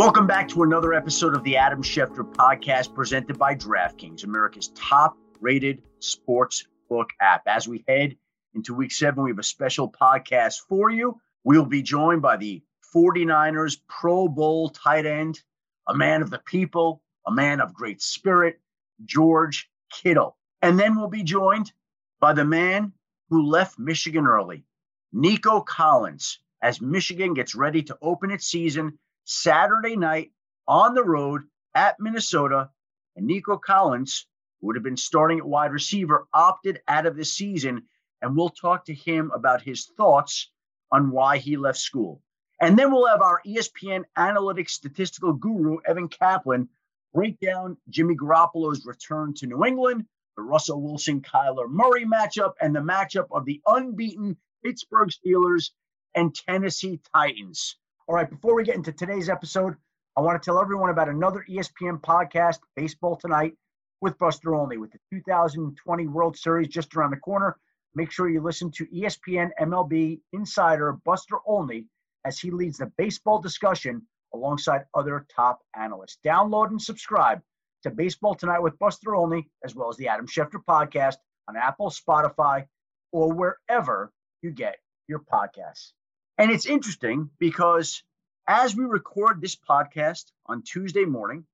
Welcome back to another episode of the Adam Schefter podcast presented by DraftKings, America's top rated sports book app. As we head into week seven, we have a special podcast for you. We'll be joined by the 49ers Pro Bowl tight end, a man of the people, a man of great spirit, George Kittle. And then we'll be joined by the man who left Michigan early, Nico Collins, as Michigan gets ready to open its season Saturday night on the road at Minnesota. And Nico Collins, who would have been starting at wide receiver, opted out of the season. And we'll talk to him about his thoughts on why he left school. And then we'll have our ESPN analytics statistical guru, Evan Kaplan, break down Jimmy Garoppolo's return to New England, the Russell Wilson Kyler Murray matchup, and the matchup of the unbeaten Pittsburgh Steelers and Tennessee Titans. All right, before we get into today's episode, I want to tell everyone about another ESPN podcast, Baseball Tonight, with Buster Olney. With the 2020 World Series just around the corner, make sure you listen to ESPN MLB insider Buster Olney as he leads the baseball discussion alongside other top analysts. Download and subscribe to Baseball Tonight with Buster Olney, as well as the Adam Schefter podcast on Apple, Spotify, or wherever you get your podcasts. And it's interesting because as we record this podcast on Tuesday morning,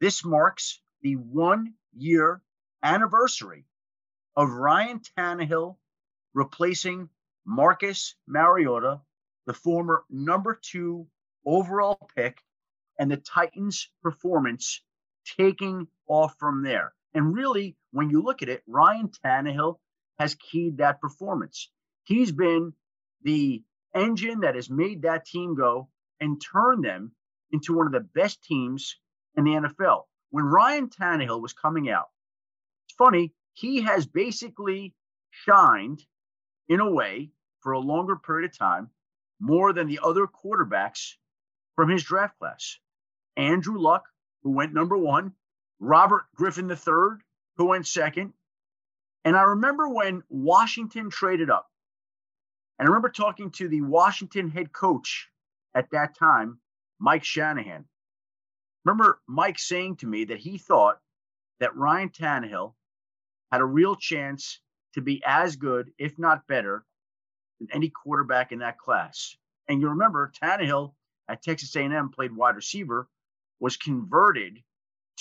this marks the one year anniversary of Ryan Tannehill replacing Marcus Mariota, the former number two overall pick, and the Titans' performance taking off from there. And really, when you look at it, Ryan Tannehill has keyed that performance. He's been the engine that has made that team go and turn them into one of the best teams in the NFL. When Ryan Tannehill was coming out, it's funny, he has basically shined in a way for a longer period of time more than the other quarterbacks from his draft class. Andrew Luck, who went number one, Robert Griffin III, who went second. And I remember when Washington traded up and I remember talking to the Washington head coach at that time, Mike Shanahan. Remember Mike saying to me that he thought that Ryan Tannehill had a real chance to be as good, if not better, than any quarterback in that class. And you remember Tannehill at Texas A&M played wide receiver, was converted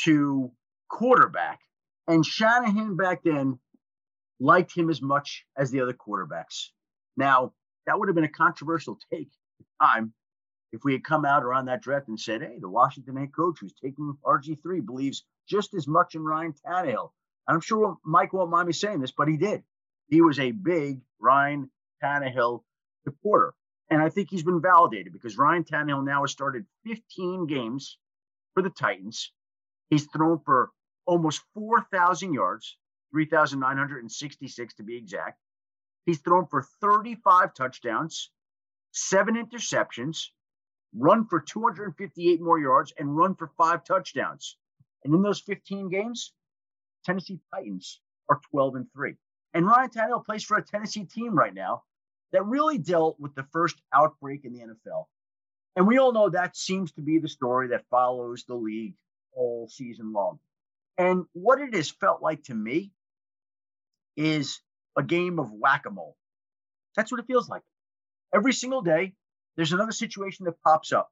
to quarterback, and Shanahan back then liked him as much as the other quarterbacks. Now, that would have been a controversial take at the time if we had come out around that draft and said, hey, the Washington head coach who's taking RG3 believes just as much in Ryan Tannehill. And I'm sure Mike won't mind me saying this, but he did. He was a big Ryan Tannehill supporter. And I think he's been validated because Ryan Tannehill now has started 15 games for the Titans. He's thrown for almost 4,000 yards, 3,966 to be exact. He's thrown for 35 touchdowns, seven interceptions, run for 258 more yards, and run for five touchdowns. And in those 15 games, Tennessee Titans are 12 and 3. And Ryan Tannehill plays for a Tennessee team right now that really dealt with the first outbreak in the NFL. And we all know that seems to be the story that follows the league all season long. And what it has felt like to me is a game of whack a mole. That's what it feels like. Every single day, there's another situation that pops up.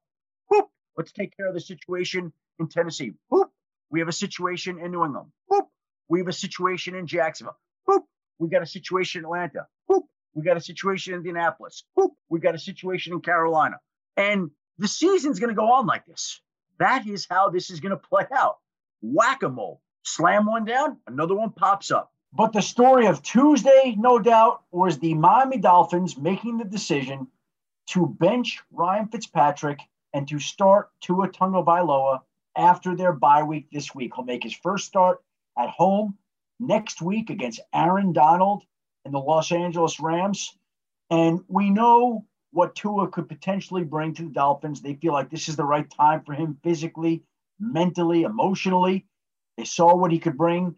Boop, let's take care of the situation in Tennessee. Boop, we have a situation in New England. Boop, we have a situation in Jacksonville. Boop, we got a situation in Atlanta. Boop, we got a situation in Indianapolis. Boop, we got a situation in Carolina. And the season's going to go on like this. That is how this is going to play out. Whack a mole. Slam one down, another one pops up. But the story of Tuesday, no doubt, was the Miami Dolphins making the decision to bench Ryan Fitzpatrick and to start Tua Tagovailoa after their bye week this week. He'll make his first start at home next week against Aaron Donald and the Los Angeles Rams. And we know what Tua could potentially bring to the Dolphins. They feel like this is the right time for him physically, mentally, emotionally. They saw what he could bring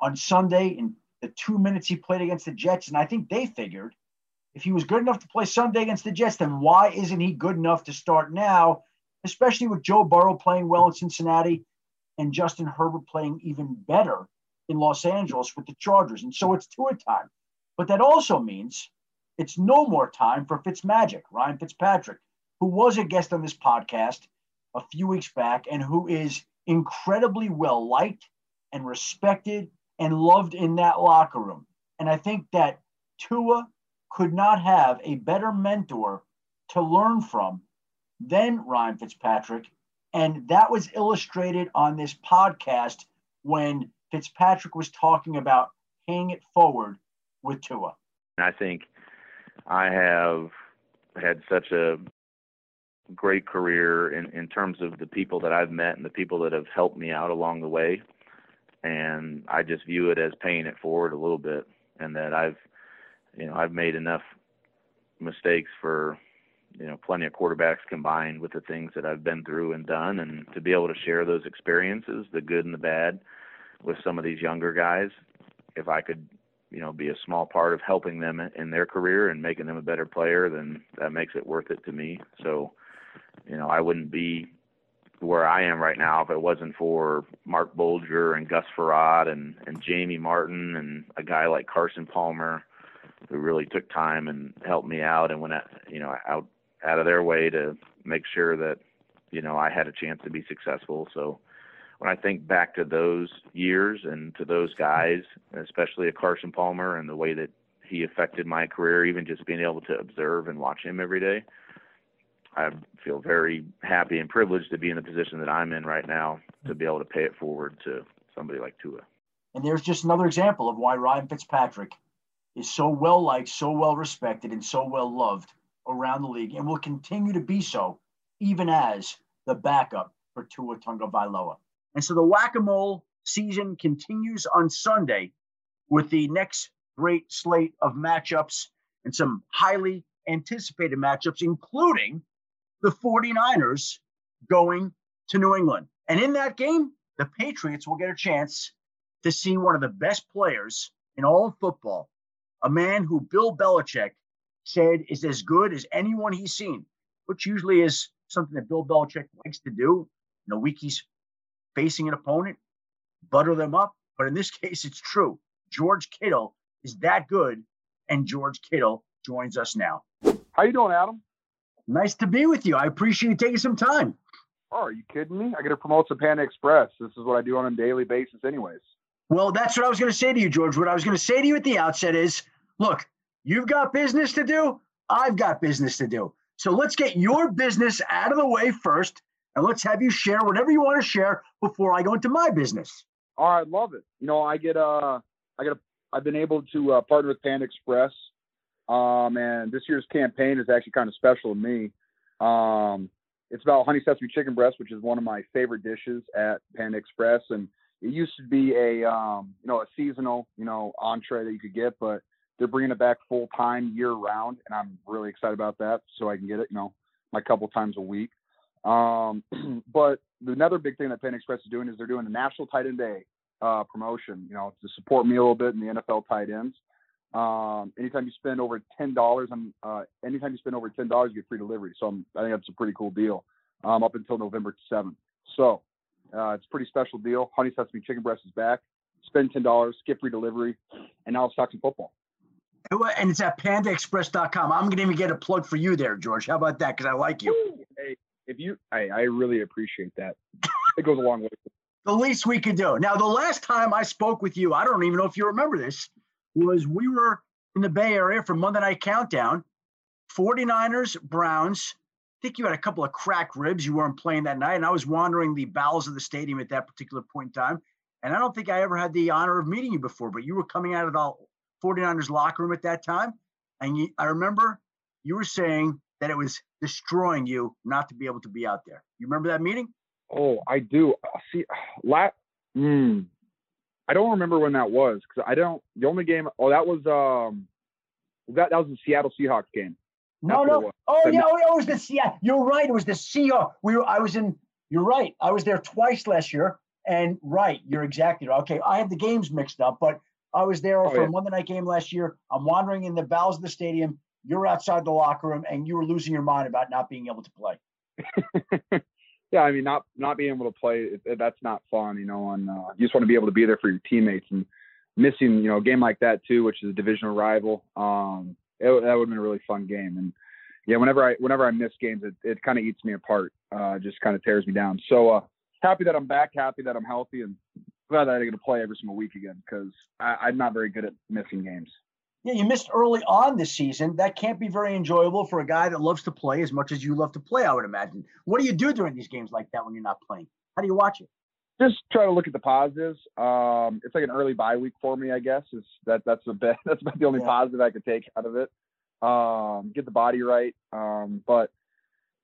on Sunday in the two minutes he played against the Jets. And I think they figured if he was good enough to play Sunday against the Jets, then why isn't he good enough to start now especially with Joe Burrow playing well in Cincinnati and Justin Herbert playing even better in Los Angeles with the Chargers. And so it's Tua time. But that also means it's no more time for Fitzmagic, Ryan Fitzpatrick, who was a guest on this podcast a few weeks back and who is incredibly well liked and respected and loved in that locker room. And I think that Tua could not have a better mentor to learn from than Ryan Fitzpatrick. And that was illustrated on this podcast when Fitzpatrick was talking about paying it forward with Tua. I think I have had such a great career in, in terms of the people that I've met and the people that have helped me out along the way. And I just view it as paying it forward a little bit and that I've, you know, I've made enough mistakes for, you know, plenty of quarterbacks combined with the things that I've been through and done. And to be able to share those experiences, the good and the bad, with some of these younger guys, if I could you know be a small part of helping them in their career and making them a better player then that makes it worth it to me so you know i wouldn't be where i am right now if it wasn't for marc bulger and gus Frerotte and and jamie martin and a guy like carson palmer who really took time and helped me out and went out you know out out of their way to make sure that you know i had a chance to be successful. So when I think back to those years and to those guys, especially a Carson Palmer and the way that he affected my career, even just being able to observe and watch him every day, I feel very happy and privileged to be in the position that I'm in right now to be able to pay it forward to somebody like Tua. And there's just another example of why Ryan Fitzpatrick is so well liked, so well respected, and so well loved around the league, and will continue to be so even as the backup for Tua Tagovailoa. And so the whack a mole season continues on Sunday with the next great slate of matchups and some highly anticipated matchups, including the 49ers going to New England. And in that game, the Patriots will get a chance to see one of the best players in all of football, a man who Bill Belichick said is as good as anyone he's seen, which usually is something that Bill Belichick likes to do. In the week he's facing an opponent, butter them up. But in this case, it's true. George Kittle is that good, and George Kittle joins us now. How you doing, Adam? Nice to be with you. I appreciate you taking some time. Oh, are you kidding me? I got to promote some Panda Express. This is what I do on a daily basis, anyways. Well, that's what I was going to say to you, George. What I was going to say to you at the outset is, look, you've got business to do. I've got business to do. So let's get your business out of the way first, and let's have you share whatever you want to share before I go into my business. All right, love it. You know, I get uh, I get a, I've been able to uh, partner with Pan Express, um, and this year's campaign is actually kind of special to me. Um, it's about honey sesame chicken breast, which is one of my favorite dishes at Panda Express, and it used to be a um, you know a seasonal you know entree that you could get, but they're bringing it back full time year round, and I'm really excited about that. So I can get it, you know, my couple times a week. Um, but the another big thing that Panda Express is doing is they're doing the National Tight End Day uh, promotion, you know, to support me a little bit in the NFL tight ends. Um, anytime you spend over ten dollars on, uh, anytime you spend over ten dollars, you get free delivery. So I'm, i think that's a pretty cool deal. Um, up until November seventh. So uh, it's a pretty special deal. Honey sesame chicken breast is back. Spend ten dollars, get free delivery, and now it's talking football. And it's at pandaexpress.com. I'm going to even get a plug for you there, George. How about that? Because I like you. Hey, if you, I, I really appreciate that. It goes a long way. the least we could do. Now, the last time I spoke with you, I don't even know if you remember this, was we were in the Bay Area for Monday Night Countdown. 49ers, Browns. I think you had a couple of crack ribs. You weren't playing that night. And I was wandering the bowels of the stadium at that particular point in time. And I don't think I ever had the honor of meeting you before, but you were coming out of the 49ers locker room at that time. And you, I remember you were saying that it was destroying you not to be able to be out there. You remember that meeting? Oh, I do. See, la- mm, I don't remember when that was because I don't. The only game. Oh, that was um, that that was the Seattle Seahawks game. No, no. Oh, yeah. Oh, it was the Seattle. You're right. It was the Seahawks. We were. I was in. You're right. I was there twice last year. And right, you're exactly right. Okay, I had the games mixed up, but I was there oh, for yeah. a Monday night game last year. I'm wandering in the bowels of the stadium. You're outside the locker room, and you were losing your mind about not being able to play. yeah, I mean, not not being able to play, that's not fun, you know. And uh, you just want to be able to be there for your teammates and missing, you know, a game like that too, which is a divisional rival. Um, it, that would have been a really fun game. And yeah, whenever I whenever I miss games, it, it kind of eats me apart. Uh, just kind of tears me down. So uh, happy that I'm back, happy that I'm healthy, and glad that I get to play every single week again because I'm not very good at missing games. Yeah, you missed early on this season. That can't be very enjoyable for a guy that loves to play as much as you love to play. I would imagine. What do you do during these games like that when you're not playing? How do you watch it? Just try to look at the positives. Um, it's like an early bye week for me, I guess. Is that that's a bit that's about the only yeah. positive I could take out of it. Um, get the body right. Um, but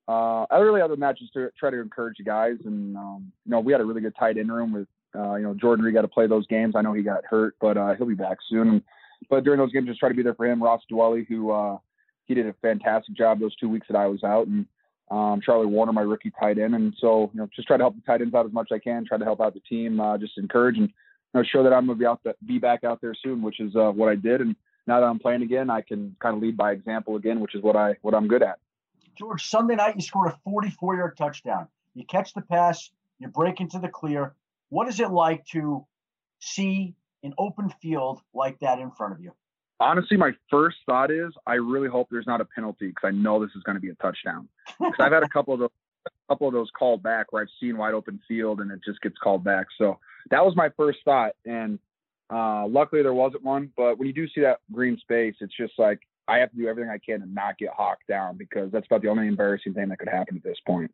uh, I really other just to try to encourage the guys. And um, you know, we had a really good tight end room with uh, you know Jordan Reed got to play those games. I know he got hurt, but uh, he'll be back soon. And but during those games, just try to be there for him. Ross Dwelley, who uh, he did a fantastic job those two weeks that I was out, and um, Charlie Woerner, my rookie tight end. And so, you know, just try to help the tight ends out as much as I can. Try to help out the team. Uh, just encourage and you know, show that I'm gonna be out, the, be back out there soon, which is uh, what I did. And now that I'm playing again, I can kind of lead by example again, which is what I what I'm good at. George, Sunday night you scored a 44-yard touchdown. You catch the pass, you break into the clear. What is it like to see an open field like that in front of you? Honestly, my first thought is I really hope there's not a penalty because I know this is going to be a touchdown. Because I've had a couple of those, a couple of those called back where I've seen wide open field and it just gets called back. So that was my first thought, and uh, luckily there wasn't one. But when you do see that green space, it's just like I have to do everything I can to not get hawked down because that's about the only embarrassing thing that could happen at this point.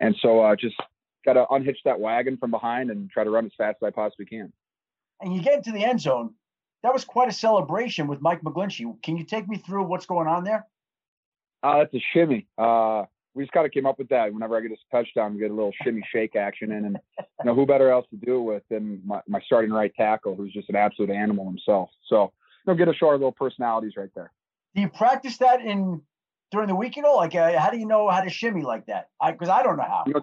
And so uh, just got to unhitch that wagon from behind and try to run as fast as I possibly can and you get into the end zone. That was quite a celebration with Mike McGlinchey. Can you take me through what's going on there? Uh, that's a shimmy. Uh, we just kind of came up with that. Whenever I get a touchdown, we get a little shimmy shake action in, and you know who better else to do it with than my, my starting right tackle, who's just an absolute animal himself. So you know, get a show our little personalities right there. Do you practice that in during the week at all? Like, uh, how do you know how to shimmy like that? Because I, I, don't know how. You know,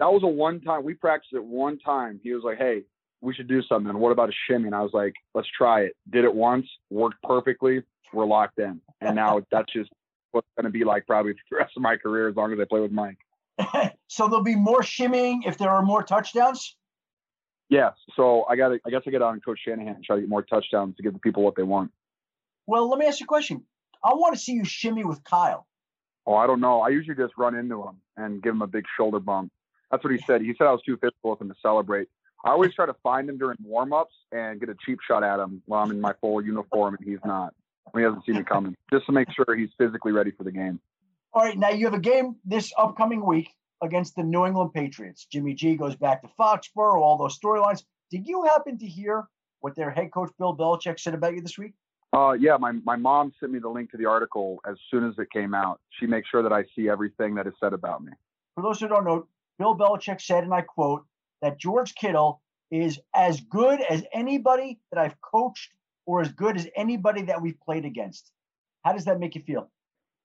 that was a one time. We practiced it one time. He was like, "Hey, we should do something. What about a shimmy? And I was like, let's try it. Did it once, worked perfectly. We're locked in. And now that's just what's going to be like probably for the rest of my career as long as I play with Mike. so there'll be more shimmying if there are more touchdowns. Yeah. So I got to, I guess I get on Coach Shanahan and try to get more touchdowns to give the people what they want. Well, let me ask you a question. I want to see you shimmy with Kyle. Oh, I don't know. I usually just run into him and give him a big shoulder bump. That's what he said. He said I was too physical with him to celebrate. I always try to find him during warm-ups and get a cheap shot at him while I'm in my full uniform and he's not. He hasn't seen me coming, just to make sure he's physically ready for the game. All right, now you have a game this upcoming week against the New England Patriots. Jimmy G goes back to Foxborough, all those storylines. Did you happen to hear what their head coach Bill Belichick said about you this week? Uh, yeah, my, my mom sent me the link to the article as soon as it came out. She makes sure that I see everything that is said about me. For those who don't know, Bill Belichick said, and I quote, that George Kittle is as good as anybody that I've coached or as good as anybody that we've played against. How does that make you feel?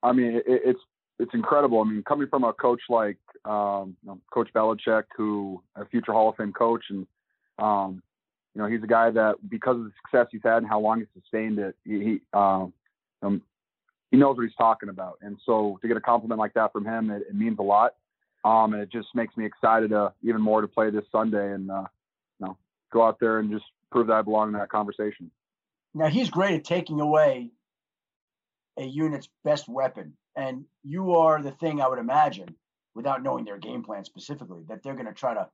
I mean, it, it's it's incredible. I mean, coming from a coach like um, you know, Coach Belichick, who a future Hall of Fame coach, and um, you know, he's a guy that because of the success he's had and how long he's sustained it, he, um, um, he knows what he's talking about. And so to get a compliment like that from him, it, it means a lot. Um, and it just makes me excited to even more to play this Sunday and uh, you know go out there and just prove that I belong in that conversation. Now he's great at taking away a unit's best weapon, and you are the thing I would imagine, without knowing their game plan specifically, that they're going to try to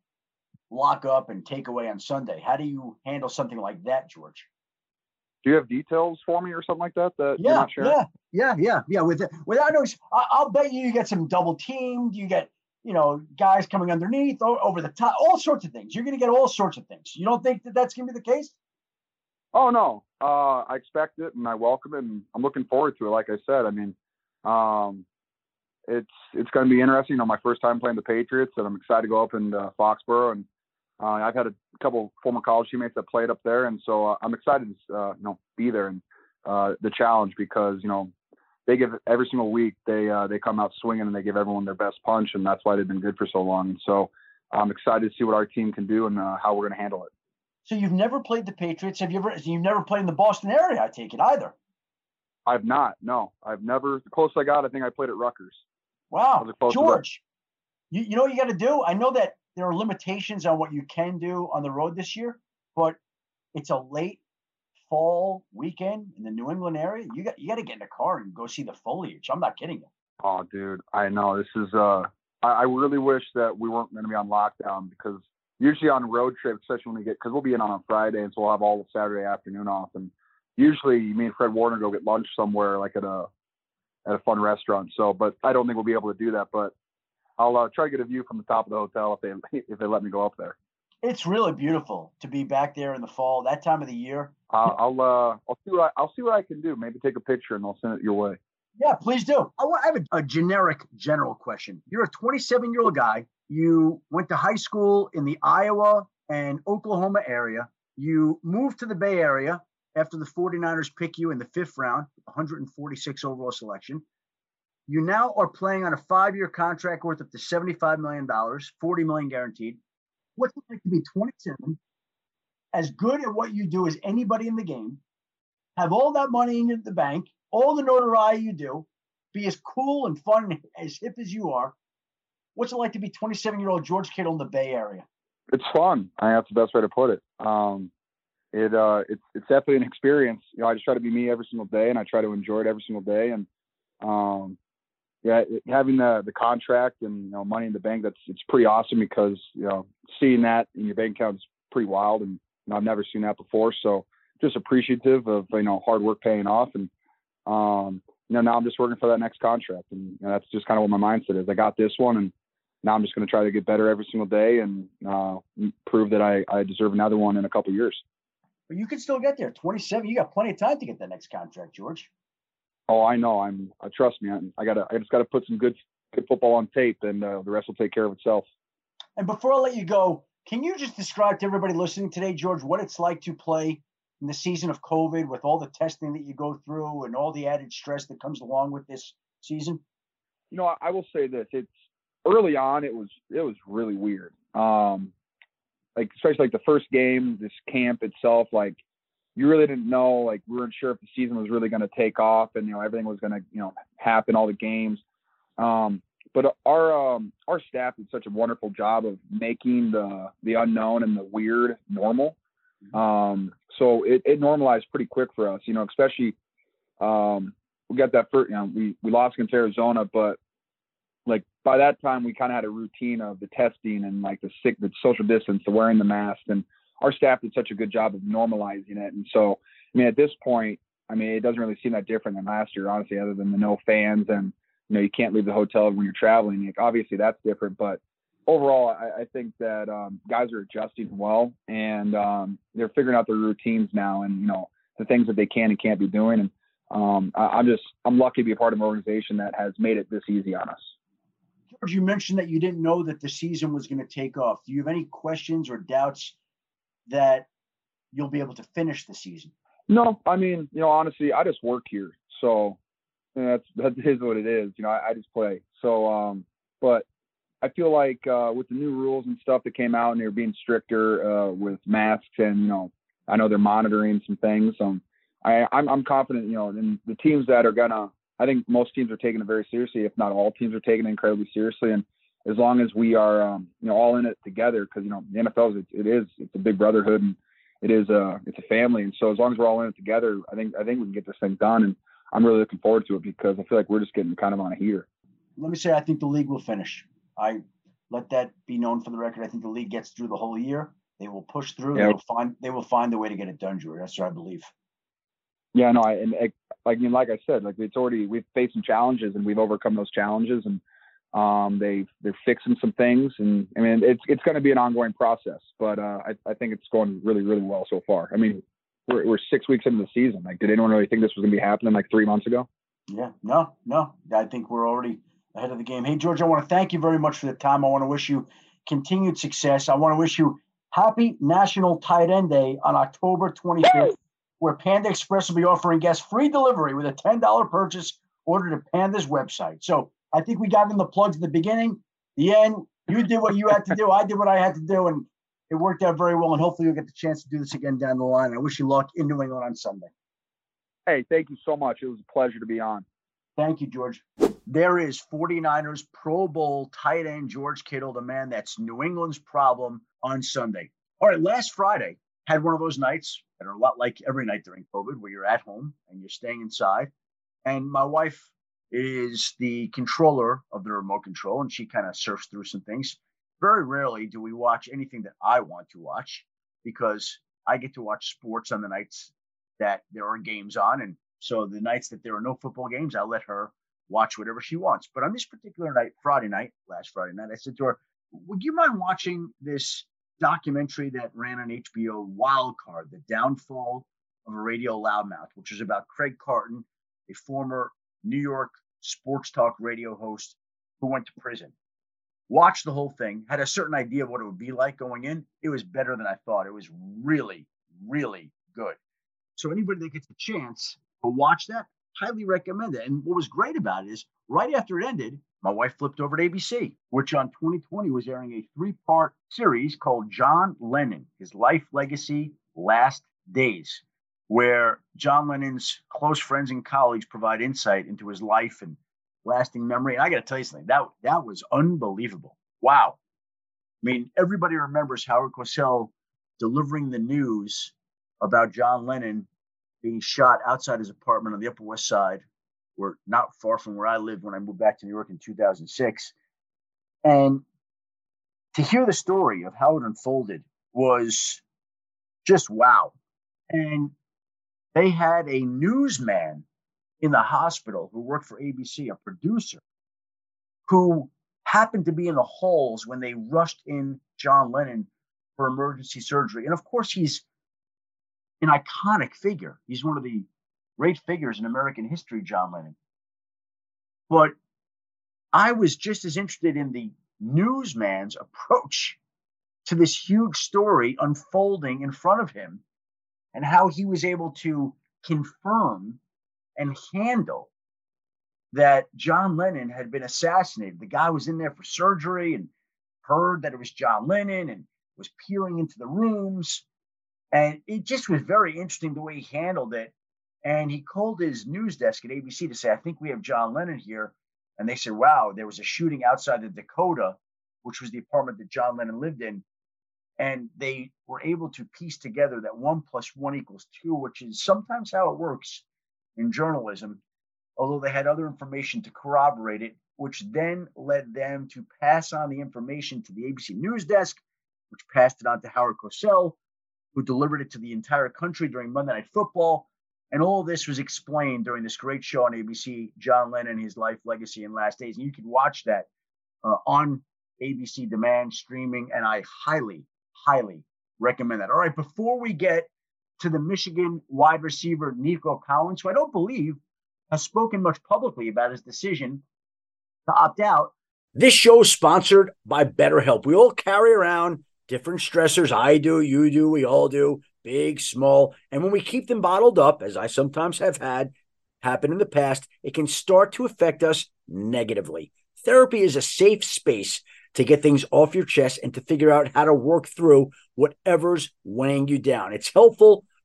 lock up and take away on Sunday. How do you handle something like that, George? Do you have details for me or something like that? That yeah, yeah, yeah, yeah, yeah. With without knowing, I'll bet you you get some double teamed. You get you know, guys coming underneath, over the top, all sorts of things. You're going to get all sorts of things. You don't think that that's going to be the case? Oh no, uh, I expect it and I welcome it, and I'm looking forward to it. Like I said, I mean, um, it's it's going to be interesting. You know, my first time playing the Patriots, and I'm excited to go up in uh, Foxborough, and uh, I've had a couple former college teammates that played up there, and so uh, I'm excited to uh, you know be there and uh, the challenge because you know they give every single week they uh, they come out swinging and they give everyone their best punch, and that's why they've been good for so long. And so I'm excited to see what our team can do and uh, how we're going to handle it. So you've never played the Patriots? Have you ever? You've never played in the Boston area? I take it either. I've not. No, I've never. The closest I got, I think I played at Rutgers. Wow, George. You, you know what you got to do? I know that there are limitations on what you can do on the road this year, but it's a late fall weekend in the New England area. You got you got to get in a car and go see the foliage. I'm not kidding you. Oh, dude, I know this is. Uh, I, I really wish that we weren't going to be on lockdown because usually on road trips, especially when we get because we'll be in on a Friday, and so we'll have all the Saturday afternoon off. And usually, me and Fred Warner go get lunch somewhere, like at a at a fun restaurant. So, but I don't think we'll be able to do that. But I'll uh, try to get a view from the top of the hotel if they if they let me go up there. It's really beautiful to be back there in the fall, that time of the year. I'll uh, I'll see what I, will see what I can do. Maybe take a picture and I'll send it your way. Yeah, please do. I have a, a generic general question. You're a 27 year old guy. You went to high school in the Iowa and Oklahoma area. You moved to the Bay Area after the 49ers pick you in the fifth round, 146 overall selection. You now are playing on a five-year contract worth up to $75 million, 40 million guaranteed. What's it like to be 27, as good at what you do as anybody in the game, have all that money in the bank, all the notoriety you do, be as cool and fun and as hip as you are. What's it like to be 27 year old George Kittle in the Bay Area? It's fun. I think that's the best way to put it. Um, it uh, it's it's definitely an experience. You know, I just try to be me every single day, and I try to enjoy it every single day. And um, yeah, having the the contract and you know money in the bank, that's it's pretty awesome because you know seeing that in your bank account is pretty wild, and I've never seen that before. So just appreciative of you know hard work paying off, and um, you know now I'm just working for that next contract, and you know, that's just kind of what my mindset is. I got this one, and now I'm just going to try to get better every single day and uh, prove that I, I deserve another one in a couple years. But you can still get there. 27, you got plenty of time to get that next contract, George. Oh, I know. I'm. Uh, trust me. I, I gotta. I just gotta put some good, good football on tape, and uh, the rest will take care of itself. And before I let you go, can you just describe to everybody listening today, George, what it's like to play in the season of COVID with all the testing that you go through and all the added stress that comes along with this season? You know, I, will say this: it's early on. It was it was really weird. Um, like especially like the first game, this camp itself, like you really didn't know, like we weren't sure if the season was really going to take off and you know everything was going to you know happen, all the games. Um, but our um, our staff did such a wonderful job of making the the unknown and the weird normal. Mm-hmm. Um, so it, it normalized pretty quick for us, you know, especially um, we got that first, you know, we, we lost against Arizona, but like by that time we kind of had a routine of the testing and like the sick, the social distance, the wearing the mask, and our staff did such a good job of normalizing it. And so, I mean, at this point, I mean, it doesn't really seem that different than last year, honestly, other than the no fans and you know you can't leave the hotel when you're traveling. Like, obviously, that's different, but overall, I, I think that um, guys are adjusting well and um, they're figuring out their routines now and you know the things that they can and can't be doing. And um, I, am just I'm lucky to be a part of an organization that has made it this easy on us. George, you mentioned that you didn't know that the season was going to take off. Do you have any questions or doubts that you'll be able to finish the season? No, I mean, you know, honestly, I just work here, so know, that's that is what it is. You know, I, I just play. So, um, but I feel like uh, with the new rules and stuff that came out, and they're being stricter uh, with masks, and you know, I know they're monitoring some things. Um, I, I'm, I'm confident, you know, in the teams that are gonna I think most teams are taking it very seriously, if not all teams are taking it incredibly seriously. And as long as we are, um, you know, all in it together, because you know the NFL is it, it is it's a big brotherhood and it is a it's a family. And so as long as we're all in it together, I think I think we can get this thing done. And I'm really looking forward to it because I feel like we're just getting kind of on a heater. Let me say, I think the league will finish. I let that be known for the record. I think the league gets through the whole year. They will push through. Yeah. They will find they will find a way to get it done, Drew. That's what I believe. Yeah, no, I, and like I mean, like I said, like it's already we've faced some challenges and we've overcome those challenges, and um, they they're fixing some things, and I mean, it's it's going to be an ongoing process, but uh, I I think it's going really really well so far. I mean, we're we're six weeks into the season. Like, did anyone really think this was going to be happening like three months ago? Yeah, no, no. I think we're already ahead of the game. Hey, George, I want to thank you very much for the time. I want to wish you continued success. I want to wish you happy National Tight End Day on October 25th where Panda Express will be offering guests free delivery with a $10 purchase ordered at Panda's website. So I think we got in the plugs at the beginning, the end. You did what you had to do. I did what I had to do. And it worked out very well. And hopefully you'll get the chance to do this again down the line. I wish you luck in New England on Sunday. Hey, thank you so much. It was a pleasure to be on. Thank you, George. there is 49ers Pro Bowl tight end George Kittle, the man that's New England's problem on Sunday. All right, last Friday had one of those nights that are a lot like every night during COVID where you're at home and you're staying inside. And my wife is the controller of the remote control and she kind of surfs through some things. Very rarely do we watch anything that I want to watch because I get to watch sports on the nights that there are games on. And so the nights that there are no football games, I let her watch whatever she wants. But on this particular night, Friday night, last Friday night, I said to her, Would you mind watching this documentary that ran on HBO, Wild Card, The Downfall of a Radio Loudmouth, which is about Craig Carton, a former New York sports talk radio host who went to prison? Watched the whole thing, had a certain idea of what it would be like going in. It was better than I thought. It was really, really good. So anybody that gets a chance to watch that, highly recommend it. And what was great about it is right after it ended, my wife flipped over to ABC, which on 20/20 was airing a three part series called John Lennon His Life, Legacy, Last Days, where John Lennon's close friends and colleagues provide insight into his life and lasting memory. And I got to tell you something, that, that was unbelievable. Wow. I mean, everybody remembers Howard Cosell delivering the news about John Lennon being shot outside his apartment on the Upper West Side, where not far from where I lived when I moved back to New York in 2006. And to hear the story of how it unfolded was just wow. And they had a newsman in the hospital who worked for ABC, a producer, who happened to be in the halls when they rushed in John Lennon for emergency surgery. And of course, he's an iconic figure. He's one of the great figures in American history, John Lennon. But I was just as interested in the newsman's approach to this huge story unfolding in front of him and how he was able to confirm and handle that John Lennon had been assassinated. The guy was in there for surgery and heard that it was John Lennon and was peering into the rooms and it just was very interesting the way he handled it. And he called his news desk at ABC to say, I think we have John Lennon here. And they said, wow, there was a shooting outside the Dakota, which was the apartment that John Lennon lived in. And they were able to piece together that one plus one equals two, which is sometimes how it works in journalism, although they had other information to corroborate it, which then led them to pass on the information to the ABC news desk, which passed it on to Howard Cosell, who delivered it to the entire country during Monday Night Football. And all this was explained during this great show on ABC, John Lennon, his life, legacy, and last days. And you can watch that uh, on ABC Demand streaming, and I highly, highly recommend that. All right, before we get to the Michigan wide receiver Nico Collins, who I don't believe has spoken much publicly about his decision to opt out. This show is sponsored by BetterHelp. We all carry around different stressors. I do, you do, we all do, big, small. And when we keep them bottled up, as I sometimes have had happen in the past, it can start to affect us negatively. Therapy is a safe space to get things off your chest and to figure out how to work through whatever's weighing you down. It's helpful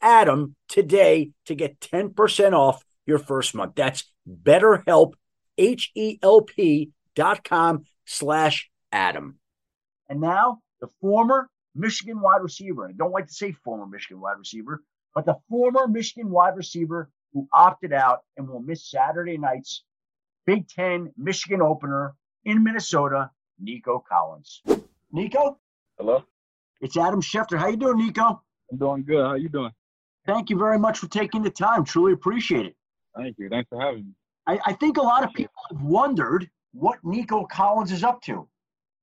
Adam today to get 10% off your first month. That's betterhelp, H-E-L-P dot com slash Adam. And now the former Michigan wide receiver. I don't like to say former Michigan wide receiver, but the former Michigan wide receiver who opted out and will miss Saturday night's Big Ten Michigan opener in Minnesota, Nico Collins. Nico? Hello? It's Adam Schefter. How you doing, Nico? I'm doing good. How you doing? Thank you very much for taking the time. Truly appreciate it. Thank you. Thanks for having me. I, I think a lot of people have wondered what Nico Collins is up to.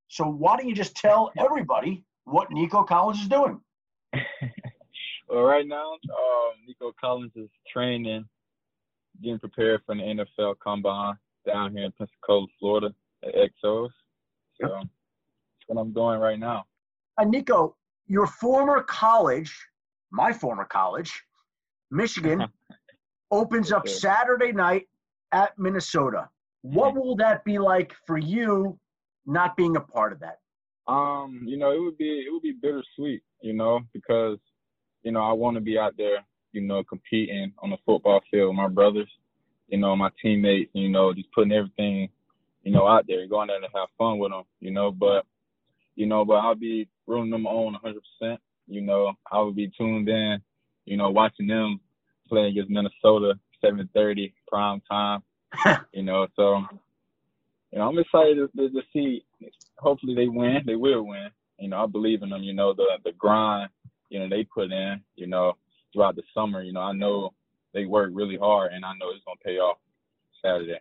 So why don't you just tell everybody what Nico Collins is doing? well, right now, um, Nico Collins is training, getting prepared for the NFL Combine. down here in Pensacola, Florida at Exos. So that's what I'm doing right now. Uh, Nico, your former college, my former college, Michigan, opens up Saturday night at Minnesota. What will that be like for you not being a part of that? Um, you know, it would be it would be bittersweet, you know, because you know I want to be out there, you know, competing on the football field with my brothers, you know, my teammates, you know, just putting everything, you know, out there, going there to have fun with them, you know. But you know, but I'll be rooting them on 100%. You know, I will be tuned in, you know, watching them play against Minnesota, 7:30 prime time. you know, so you know, I'm excited to, to, to see. Hopefully, they win. They will win. You know, I believe in them. You know, the the grind, you know, they put in. You know, throughout the summer. You know, I know they work really hard, and I know it's gonna pay off Saturday.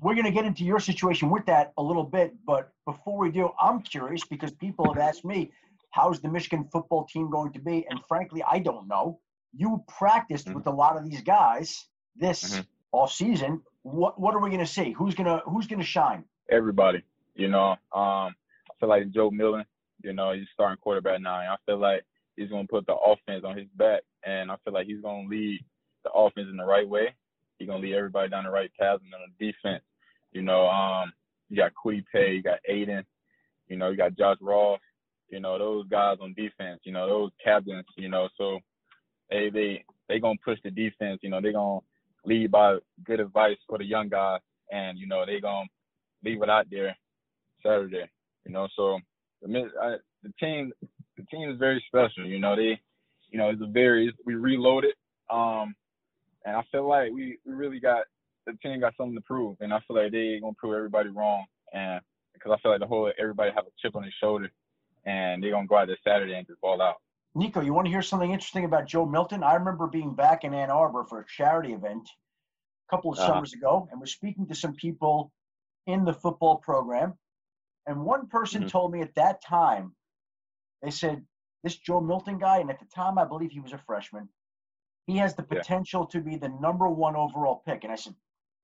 We're going to get into your situation with that a little bit, but before we do, I'm curious because people have asked me, how's the Michigan football team going to be? And frankly, I don't know. You practiced Mhm. with a lot of these guys this Mhm. all season. What what are we going to see? Who's going to who's to shine? Everybody, you know, um, I feel like Joe Milton. You know, he's starting quarterback now, and I feel like he's gonna put the offense on his back, and I feel like he's gonna lead the offense in the right way. He's gonna lead everybody down the right path, and on the defense, you know, um, you got Kwity Paye, you got Aidan, you know, you got Josh Ross, you know, those guys on defense, you know, those captains, you know, so they they they gonna push the defense, you know, they gonna lead by good advice for the young guys, and you know, they gonna leave it out there Saturday, you know, so the I, the team the team is very special, you know, they you know, it's a very it's, we reloaded, um, and I feel like we, we really got the team got something to prove, and I feel like they gonna prove everybody wrong, and because I feel like the whole everybody have a chip on their shoulder, and they're gonna go out there Saturday and just ball out. Nico, you want to hear something interesting about Joe Milton? I remember being back in Ann Arbor for a charity event a couple of Uh-huh. summers ago and was speaking to some people in the football program. And one person Mhm. told me at that time, they said, this Joe Milton guy, and at the time I believe he was a freshman, he has the Yeah. potential to be the number one overall pick. And I said,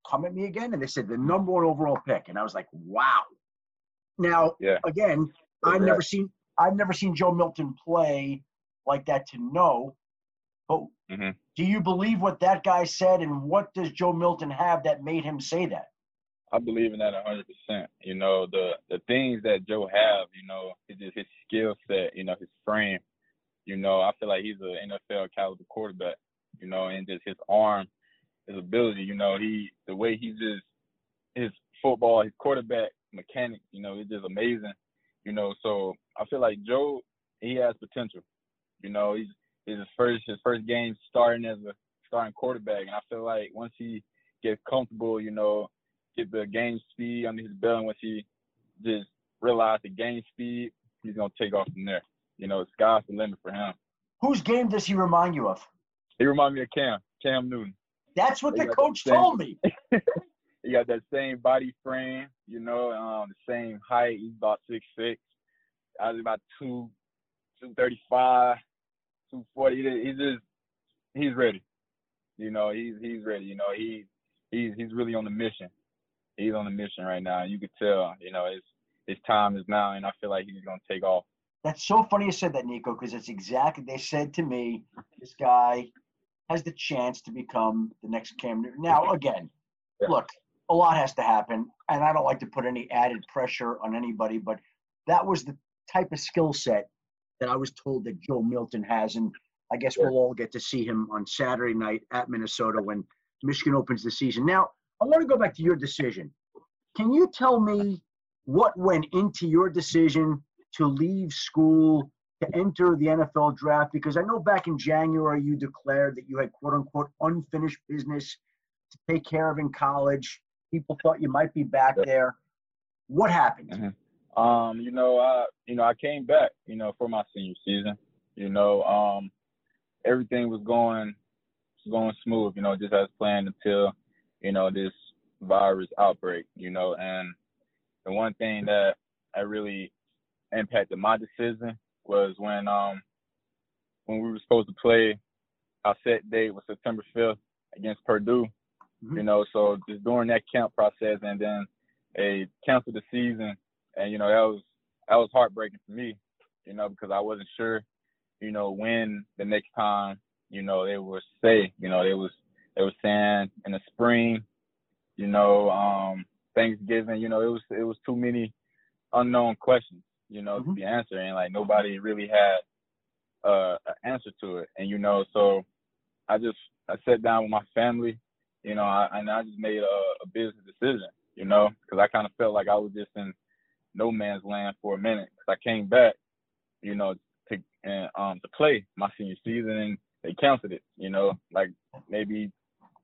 come at me again? And they said, the number one overall pick. And I was like, wow. Now, Yeah. again, Yeah, I've never seen I've never seen Joe Milton play like that to know. But Mhm. do you believe what that guy said, and what does Joe Milton have that made him say that? I believe in that a hundred percent. You know, the the things that Joe have, you know, is just his skill set, you know, his frame. You know, I feel like he's an NFL caliber quarterback, you know, and just his arm, his ability, you know, he the way he just his football, his quarterback mechanics, you know, it's just amazing. You know, so I feel like Joe he has potential. You know, he's it's his first his first game starting as a starting quarterback and I feel like once he gets comfortable, you know, get the game speed under his belt, and once he just realize the game speed, he's gonna take off from there. You know, sky's the limit for him. Whose game does he remind you of? He remind me of Cam, Cam Newton. That's what They the coach the told me. He got that same body frame, you know, um, the same height. He's about six six. I was about two, two thirty five, two forty. He's just he's ready. You know, he's he's ready. You know, he he's he's really on the mission. He's on the mission right now. You could tell. You know, his his time is now, and I feel like he's gonna take off. That's so funny you said that, Nico, because it's exactly they said to me, this guy has the chance to become the next Cam Newton. Now, again, Yeah. look, a lot has to happen, and I don't like to put any added pressure on anybody, but that was the type of skill set that I was told that Joe Milton has, and I guess Yeah. we'll all get to see him on Saturday night at Minnesota when Michigan opens the season. Now, I want to go back to your decision. Can you tell me what went into your decision to leave school to enter the NFL draft? Because I know back in January you declared that you had quote unquote unfinished business to take care of in college. People thought you might be back there. What happened? Mhm. Um, you know, I you know I came back, you know, for my senior season. You know, um, everything was going was going smooth, you know, just as planned until you know this virus outbreak. You know, and the one thing that that really impacted my decision was when um when we were supposed to play. Our set date was September 5th against Purdue, Mm-hmm. You know, so just during that camp process, and then they canceled the season, and you know that was that was heartbreaking for me. You know, because I wasn't sure, you know, when the next time, you know, they would say, you know, they was they were saying in the spring, you know, um, Thanksgiving, you know, it was it was too many unknown questions, you know, mm-hmm. to be answered, and like nobody really had uh, an answer to it, and you know, so I just I sat down with my family, you know, I, and I just made a, a business decision, you know, because I kind of felt like I was just in no man's land for a minute. Because I came back, you know, to and, um to play my senior season, and they canceled it, you know, like maybe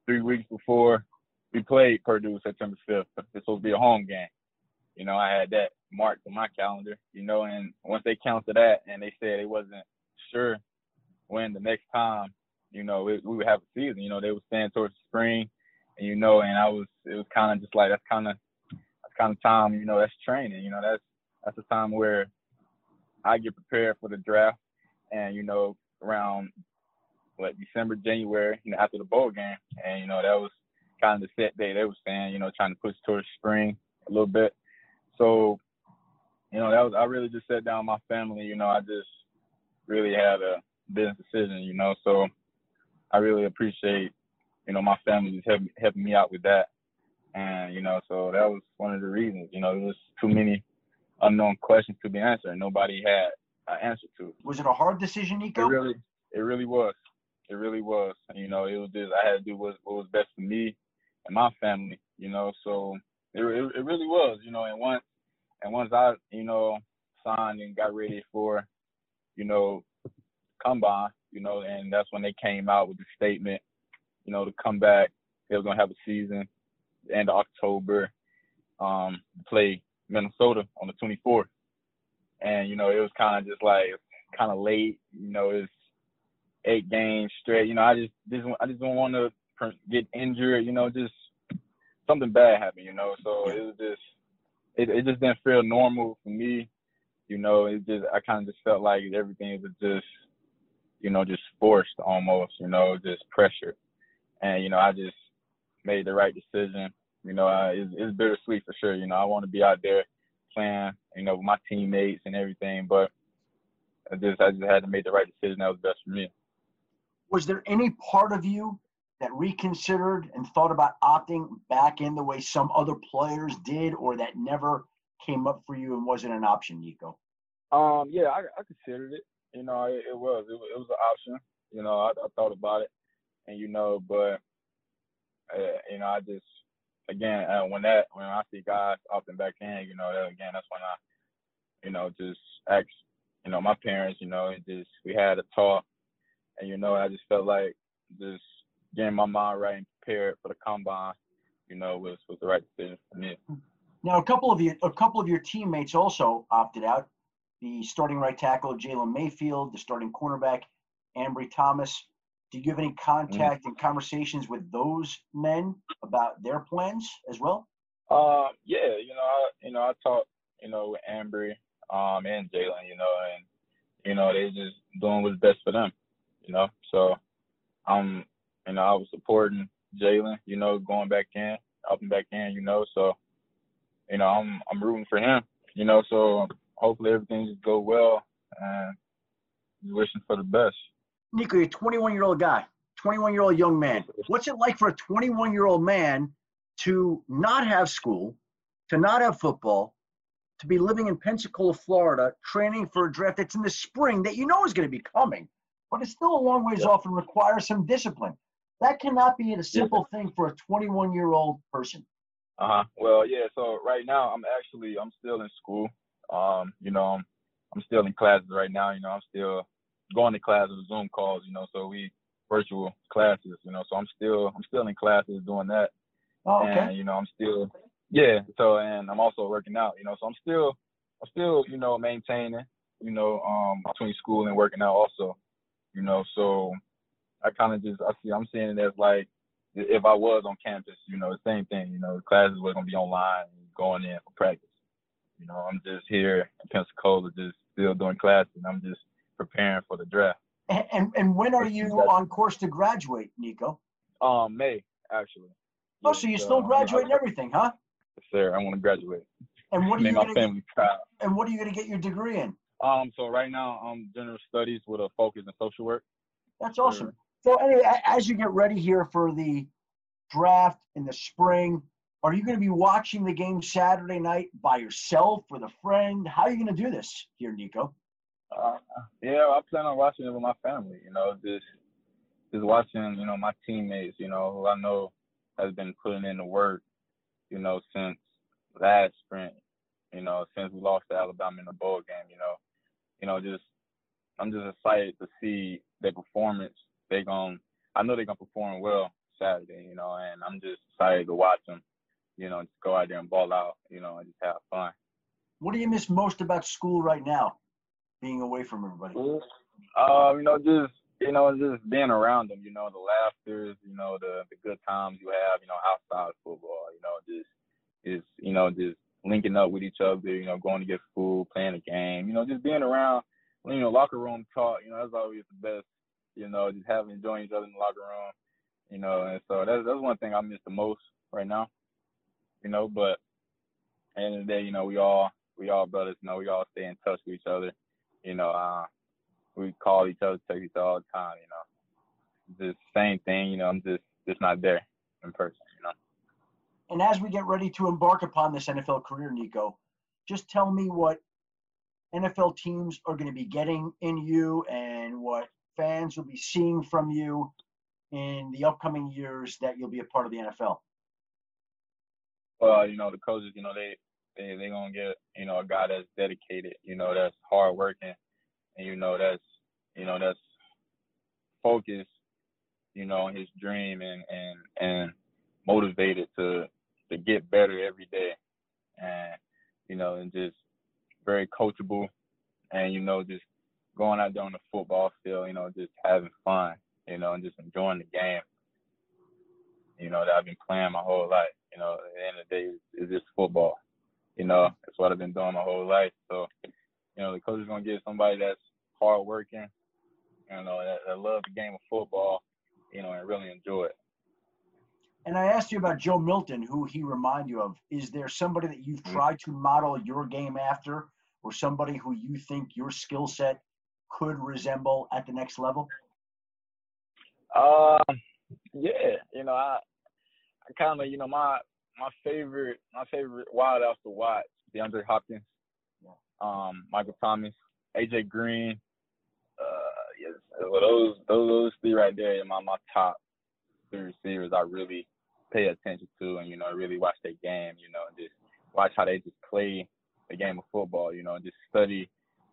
three weeks before we played Purdue September 5th. This supposed to be a home game. You know, I had that marked on my calendar, you know, and once they counted that and they said it wasn't sure when the next time, you know, we, we would have a season, you know, they were saying towards spring and, you know, and I was, it was kind of just like, that's kind of, that's kind of time, you know, that's training, you know, that's, that's the time where I get prepared for the draft and, you know, around what December, January, you know, after the bowl game. And, you know, that was kind of the set day they were saying, you know, trying to push towards spring a little bit. So, you know, that was I really just sat down with my family, you know, I just really had a business decision, you know. So I really appreciate, you know, my family just helping helping me out with that. And, you know, so that was one of the reasons, you know, there was too many unknown questions to be answered and nobody had an answer to. It. Was it a hard decision, Nico? It really it really was. It really was. You know, it was just I had to do what, what was best for me and my family. You know, so it, it, it really was. You know, and once and once I you know signed and got ready for you know combine, you know, and that's when they came out with the statement, you know, to come back. They were gonna have a season, the end of October, um, play Minnesota on the 24th, and you know it was kind of just like kind of late. You know, it's eight games straight. You know, I just just I just don't want to get injured. You know, just something bad happen. You know, so it was just it it just didn't feel normal for me. You know, it just I kind of just felt like everything was just you know just forced almost. You know, just pressure, and you know I just made the right decision. You know, I, it's, it's bittersweet for sure. You know, I want to be out there playing, you know, with my teammates and everything, but I just I just had to make the right decision that was best for me was there any part of you that reconsidered and thought about opting back in the way some other players did, or that never came up for you and wasn't an option, Nico? Um, yeah, I, I considered it. You know, it, it was it, it, was an option. You know, I, I, thought about it, and you know, but uh, you know, I just again uh, when that when I see guys opting back in, you know, that, again that's when I, you know, just ask, you know, my parents, you know, and just we had a talk, and you know, I just felt like just getting my mind right and prepared for the combine, you know, was was the right decision for me. Now, a couple of you, a couple of your teammates also opted out. The starting right tackle Jalen Mayfield, the starting cornerback Ambry Thomas. Do you have any contact mm-hmm. and conversations with those men about their plans as well? Uh, yeah, you know, I, you know, I talked, you know, with Ambry, um, and Jalen, you know, and you know, they just doing what's best for them you know. So I'm, you know, I was supporting Jalen, you know, going back in, up and back in, you know. So, you know, I'm I'm rooting for him, you know. So hopefully everything just go well, and wishing for the best. Nico, you're a 21 year old guy, 21 year old young man. What's it like for a 21 year old man to not have school, to not have football, to be living in Pensacola, Florida, training for a draft that's in the spring that you know is going to be coming? but it's still a long ways yeah. off and requires some discipline. That cannot be a simple yeah. thing for a 21 year old person. Uh huh. Well, yeah. So right now, I'm actually I'm still in school. Um, you know, I'm, still in classes right now. You know, I'm still going to classes, Zoom calls. You know, so we virtual classes. You know, so I'm still I'm still in classes doing that. Oh, okay. And you know, I'm still yeah. So and I'm also working out. You know, so I'm still I'm still you know maintaining. You know, um, between school and working out also you know. So I kind of just I see I'm seeing it as like if I was on campus, you know, the same thing. You know, classes were gonna be online, going in for practice. You know, I'm just here in Pensacola, just still doing classes, and I'm just preparing for the draft. And and, and when are you on course to graduate, Nico? Um, May actually. Oh, so you're still uh, graduating everything, huh? Yes, sir. I want to graduate. And what are Make you my gonna family proud. and what are you gonna get your degree in? Um, so right now I'm general studies with a focus in social work. That's awesome. So anyway, as you get ready here for the draft in the spring, are you going to be watching the game Saturday night by yourself with a friend? How are you going to do this here, Nico? Uh, yeah, I plan on watching it with my family. You know, just just watching. You know, my teammates. You know, who I know has been putting in the work. You know, since last spring. You know, since we lost to Alabama in the bowl game. You know, you know, just I'm just excited to see their performance. They gon' I know they're gonna perform well Saturday. You know, and I'm just excited to watch them. You know, just go out there and ball out. You know, and just have fun. What do you miss most about school right now, being away from everybody? Um, you know, just you know, just being around them. You know, the laughters. You know, the the good times you have. You know, outside of football. You know, just is you know just linking up with each other. You know, going to get food, playing a game. You know, just being around. You know, locker room talk. You know, that's always the best. You know, just having enjoying each other in the locker room. You know, and so that's that's one thing I miss the most right now. You know, but the end of the day, you know, we all we all brothers. You know, we all stay in touch with each other. You know, uh, we call each other, text each other all the time, you know. Just same thing, you know, I'm just just not there in person, you know. And as we get ready to embark upon this NFL career, Nico, just tell me what NFL teams are going to be getting in you and what fans will be seeing from you in the upcoming years that you'll be a part of the NFL. Well, you know, the coaches, you know, they they they gonna get, you know, a guy that's dedicated, you know, that's hard working and you know that's you know, that's focused, you know, on his dream and and and motivated to to get better every day and you know, and just very coachable and you know, just going out there on the football field, you know, just having fun, you know, and just enjoying the game. You know, that I've been playing my whole life. You know, at the end of the day, it's, just football. You know, that's what I've been doing my whole life. So, you know, the coach is gonna get somebody that's hard working, you know, that, that love the game of football, you know, and really enjoy it. And I asked you about Joe Milton, who he remind you of. Is there somebody that you've Mhm. tried to model your game after, or somebody who you think your skill set could resemble at the next level? Um, yeah, you know, I, I kind of, you know, my my favorite my favorite wideouts to watch: DeAndre Hopkins, um, Michael Thomas, AJ Green. Uh, yes, well, those those those three right there are my my top three receivers. I really pay attention to, and you know, really watch their game. You know, and just watch how they just play the game of football. You know, and just study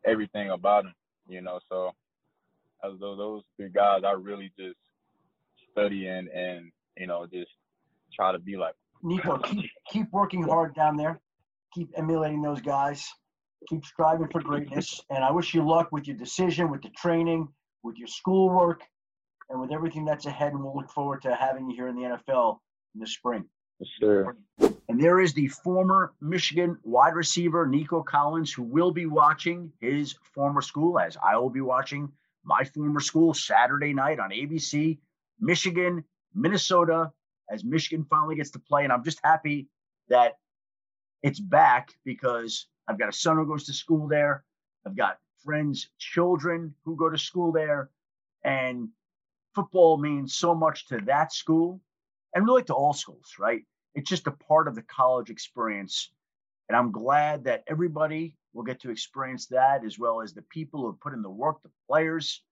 everything about them. You know, so those those those three guys, I really just study and and you know just try to be like. Nico, keep keep working hard down there. Keep emulating those guys. Keep striving for greatness. And I wish you luck with your decision, with the training, with your schoolwork, and with everything that's ahead. And we'll look forward to having you here in the NFL in the spring. Sure. And there is the former Michigan wide receiver, Nico Collins, who will be watching his former school, as I will be watching my former school Saturday night on ABC, Michigan, Minnesota, as Michigan finally gets to play. And I'm just happy that it's back because I've got a son who goes to school there. I've got friends, children who go to school there. And football means so much to that school and really to all schools, right? It's just a part of the college experience. And I'm glad that everybody will get to experience that as well as the people who put in the work, the players,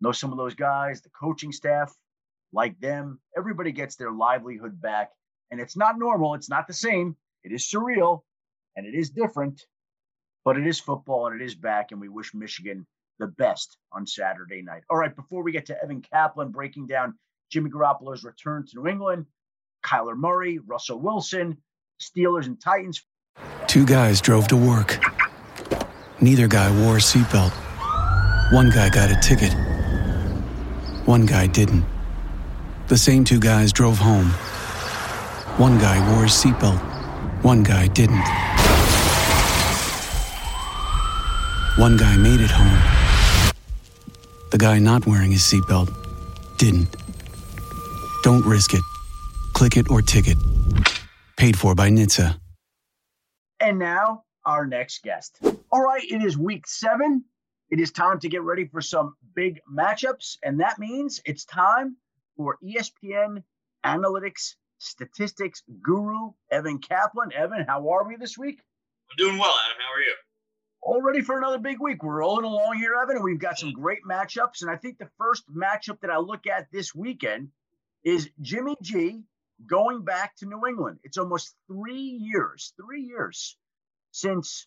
know some of those guys, the coaching staff, like them. Everybody gets their livelihood back. And it's not normal, it's not the same. It is surreal and it is different, but it is football and it is back. And we wish Michigan the best on Saturday night. All right, before we get to Evan Kaplan breaking down Jimmy Garoppolo's return to New England, Kyler Murray, Russell Wilson, Steelers and Titans. Two guys drove to work. Neither guy wore a seatbelt. One guy got a ticket. One guy didn't. The same two guys drove home. One guy wore his seatbelt. One guy didn't. One guy made it home. The guy not wearing his seatbelt didn't. Don't risk it. Click it or ticket. Paid for by NHTSA. And now, our next guest. All right, it is week seven. It is time to get ready for some big matchups. And that means it's time for ESPN analytics statistics guru, Evan Kaplan. Evan, how are we this week? I'm doing well, Adam. How are you? All ready for another big week. We're rolling along here, Evan, and we've got some great matchups. And I think the first matchup that I look at this weekend is Jimmy G going back to New England. It's almost three years, three years since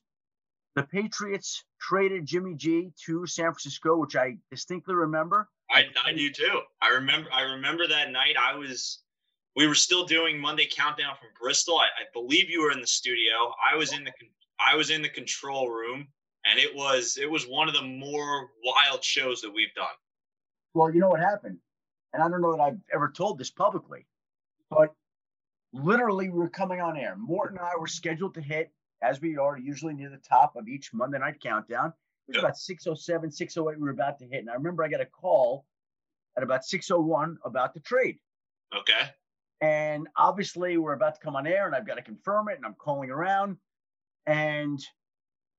the Patriots traded Jimmy G to San Francisco, which I distinctly remember. I, I do too. I remember I remember that night I was we were still doing Monday Countdown from Bristol. I, I, believe you were in the studio. I was in the I was in the control room, and it was it was one of the more wild shows that we've done. Well, you know what happened, and I don't know that I've ever told this publicly, but literally we were coming on air. Mort and I were scheduled to hit as we are usually near the top of each Monday night countdown. It was about 607, 608 we were about to hit. And I remember I got a call at about 601 about the trade. Okay. And obviously, we're about to come on air, and I've got to confirm it, and I'm calling around. And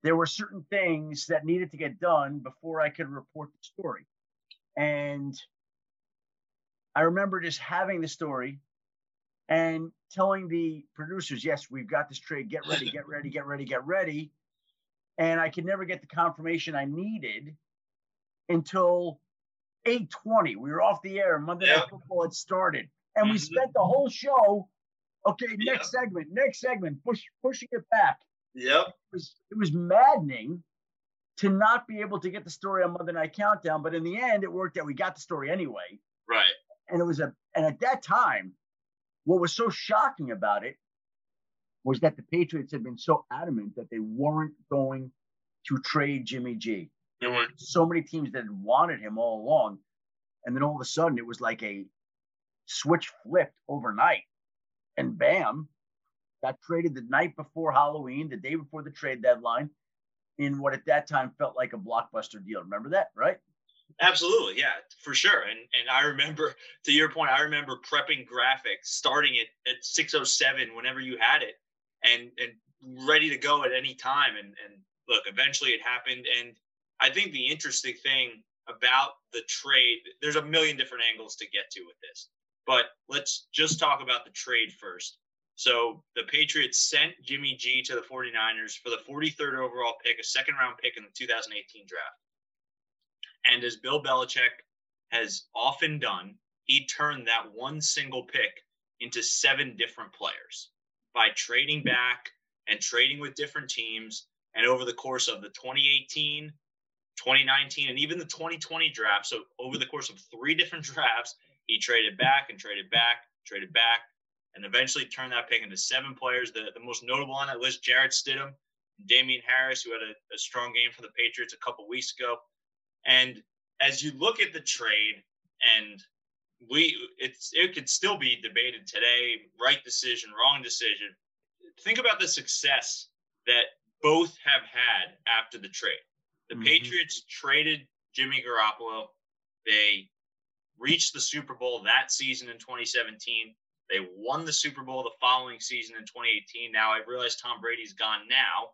there were certain things that needed to get done before I could report the story. And I remember just having the story and telling the producers, yes, we've got this trade. Get ready, get ready, get ready, get ready. And I could never get the confirmation I needed until 8:20. We were off the air. Monday Night Football had started and we mm-hmm. spent the whole show. Okay, next yep. segment, next segment, push pushing it back. Yep. It was it was maddening to not be able to get the story on Monday Night Countdown, but in the end, it worked out. We got the story anyway. Right. And it was a and at that time, what was so shocking about it was that the Patriots had been so adamant that they weren't going to trade Jimmy G. There were so many teams that wanted him all along. And then all of a sudden it was like a switch flipped overnight. And bam, got traded the night before Halloween, the day before the trade deadline, in what at that time felt like a blockbuster deal. Remember that, right? Absolutely, yeah, for sure. And and I remember, to your point, I remember prepping graphics, starting it at 6:07 whenever you had it, and and ready to go at any time. And and look, eventually it happened. And I think the interesting thing about the trade, there's a million different angles to get to with this. But let's just talk about the trade first. So the Patriots sent Jimmy G to the 49ers for the 43rd overall pick, a second round pick in the 2018 draft. And as Bill Belichick has often done, he turned that one single pick into seven different players by trading back and trading with different teams. And over the course of the 2018, 2019, and even the 2020 draft, so over the course of three different drafts, he traded back and traded back, traded back, and eventually turned that pick into seven players. The, the most notable on that list, Jarrett Stidham, Damien Harris, who had a, a strong game for the Patriots a couple weeks ago. And as you look at the trade, and we it's it could still be debated today, right decision, wrong decision. Think about the success that both have had after the trade. The mm-hmm. Patriots traded Jimmy Garoppolo. They reached the Super Bowl that season in 2017. They won the Super Bowl the following season in 2018. Now I realize Tom Brady's gone now.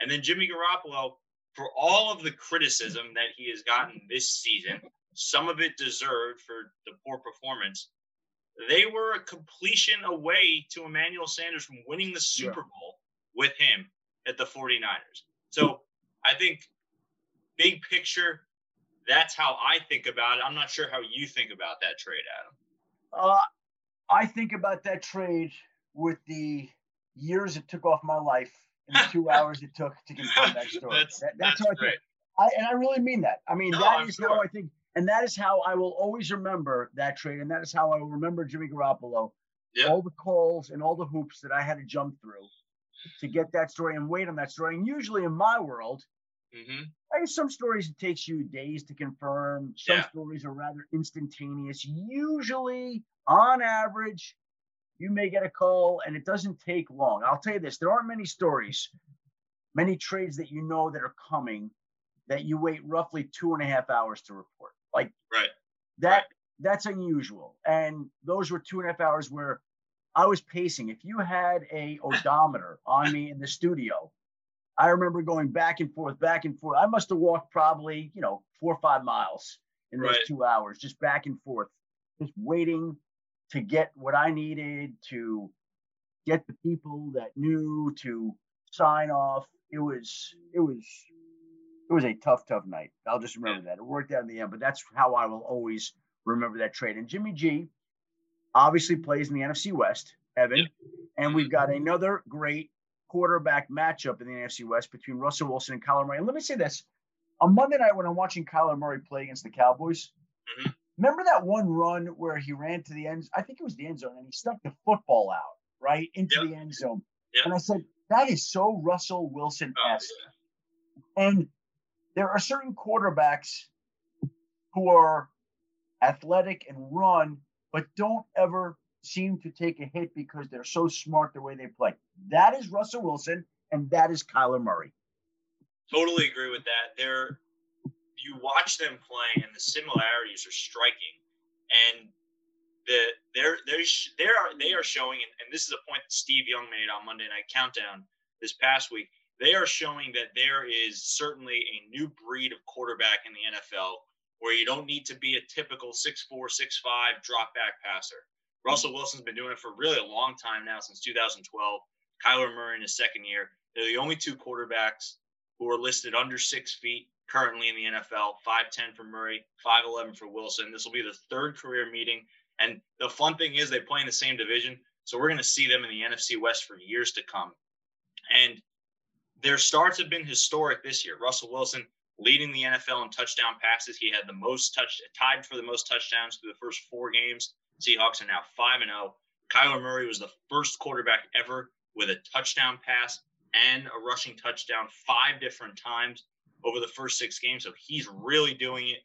And then Jimmy Garoppolo, for all of the criticism that he has gotten this season, some of it deserved for the poor performance. They were a completion away to Emmanuel Sanders from winning the Super. Bowl with him at the 49ers. So I think big picture, that's how I think about it. I'm not sure how you think about that trade, Adam. Uh, I think about that trade with the years it took off my life and the two hours it took to confirm that story. that's, that, that's, that's how great. I think. I, and I really mean that. I mean, no, that I'm is sure. how I think, and that is how I will always remember that trade, and that is how I will remember Jimmy Garoppolo. Yep. All the calls and all the hoops that I had to jump through to get that story and wait on that story. And usually in my world, Mm-hmm. some stories it takes you days to confirm. Some yeah. stories are rather instantaneous. Usually, on average, you may get a call and it doesn't take long. I'll tell you this: there aren't many stories, many trades that you know that are coming that you wait roughly two and a half hours to report. Like right that. Right. That's unusual. And those were two and a half hours where I was pacing. If you had a odometer on me in the studio, I remember going back and forth, back and forth. I must have walked probably, you know, four or five miles in those Right. two hours, just back and forth, just waiting to get what I needed to get the people that knew to sign off. It was, it was, it was a tough, tough night. I'll just remember that. It worked out in the end, but that's how I will always remember that trade. And Jimmy G obviously plays in the NFC West, Evan, Yep. and we've got another great quarterback matchup in the NFC West between Russell Wilson and Kyler Murray. And let me say this: on Monday night when I'm watching Kyler Murray play against the Cowboys, Mhm. Remember that one run where he ran to the end? I think it was the end zone, and he stuck the football out right into Yep. the end zone. Yep. And I said, that is so Russell Wilson Oh, esque. yeah. And there are certain quarterbacks who are athletic and run, but don't ever seem to take a hit because they're so smart the way they play. That is Russell Wilson, and that is Kyler Murray. Totally agree with that. They're you watch them play, and the similarities are striking. And the they're they're they are they are showing, and, and this is a point that Steve Young made on Monday Night Countdown this past week. They are showing that there is certainly a new breed of quarterback in the NFL where you don't need to be a typical 6'4, 6'5 drop back passer. Russell Wilson's been doing it for really a long time now, since 2012. Kyler Murray in his second year. They're the only two quarterbacks who are listed under six feet currently in the NFL 5'10 for Murray, 5'11 for Wilson. This will be the third career meeting. And the fun thing is they play in the same division. So we're going to see them in the NFC West for years to come. And their starts have been historic this year. Russell Wilson leading the NFL in touchdown passes. He had the most touch, tied for the most touchdowns through the first four games. Seahawks are now 5 and 0. Kyler Murray was the first quarterback ever with a touchdown pass and a rushing touchdown five different times over the first six games. So he's really doing it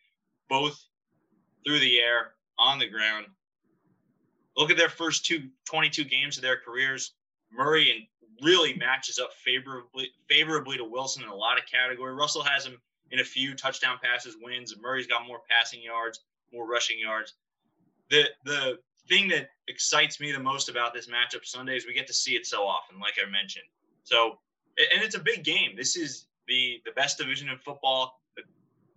both through the air, on the ground. Look at their first two 22 games of their careers. Murray and really matches up favorably favorably to Wilson in a lot of category. Russell has him in a few touchdown passes, wins. Murray's got more passing yards, more rushing yards. The the thing that excites me the most about this matchup Sunday is we get to see it so often, like I mentioned. So, and it's a big game. This is the the best division in football. The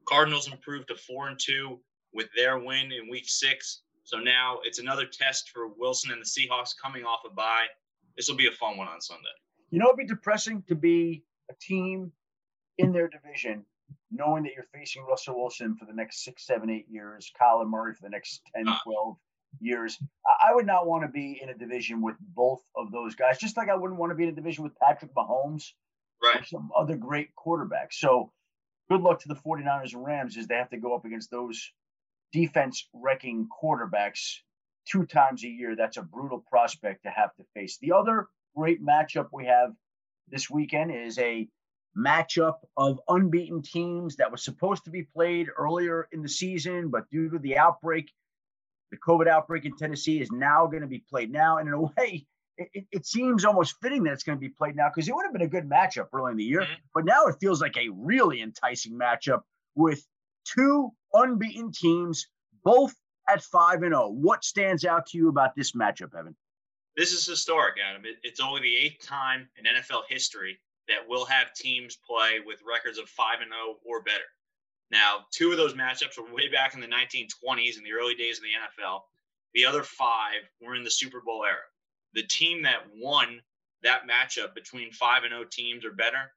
Cardinals improved to four and two with their win in Week Six. So now it's another test for Wilson and the Seahawks coming off a bye. This will be a fun one on Sunday. You know, it'd be depressing to be a team in their division, knowing that you're facing Russell Wilson for the next six, seven, eight years, Kyler Murray for the next 10, Ah. 12 years. I- would not want to be in a division with both of those guys, just like I wouldn't want to be in a division with Patrick Mahomes Right. some other great quarterbacks. So good luck to the 49ers and Rams as they have to go up against those defense wrecking quarterbacks two times a year. That's a brutal prospect to have to face. The other great matchup we have this weekend is a matchup of unbeaten teams that was supposed to be played earlier in the season, but due to the outbreak, the COVID outbreak in Tennessee is now going to be played now. And in a way, it, it, it seems almost fitting that it's going to be played now because it would have been a good matchup early in the year. Mhm. But now it feels like a really enticing matchup with two unbeaten teams, both at 5 and 0. What stands out to you about this matchup, Evan? This is historic, Adam. It, it's only the eighth time in NFL history that we'll have teams play with records of 5 and 0 or better. Now, two of those matchups were way back in the 1920s in the early days of the NFL. The other five were in the Super Bowl era. The team that won that matchup between 5 and 0 teams or better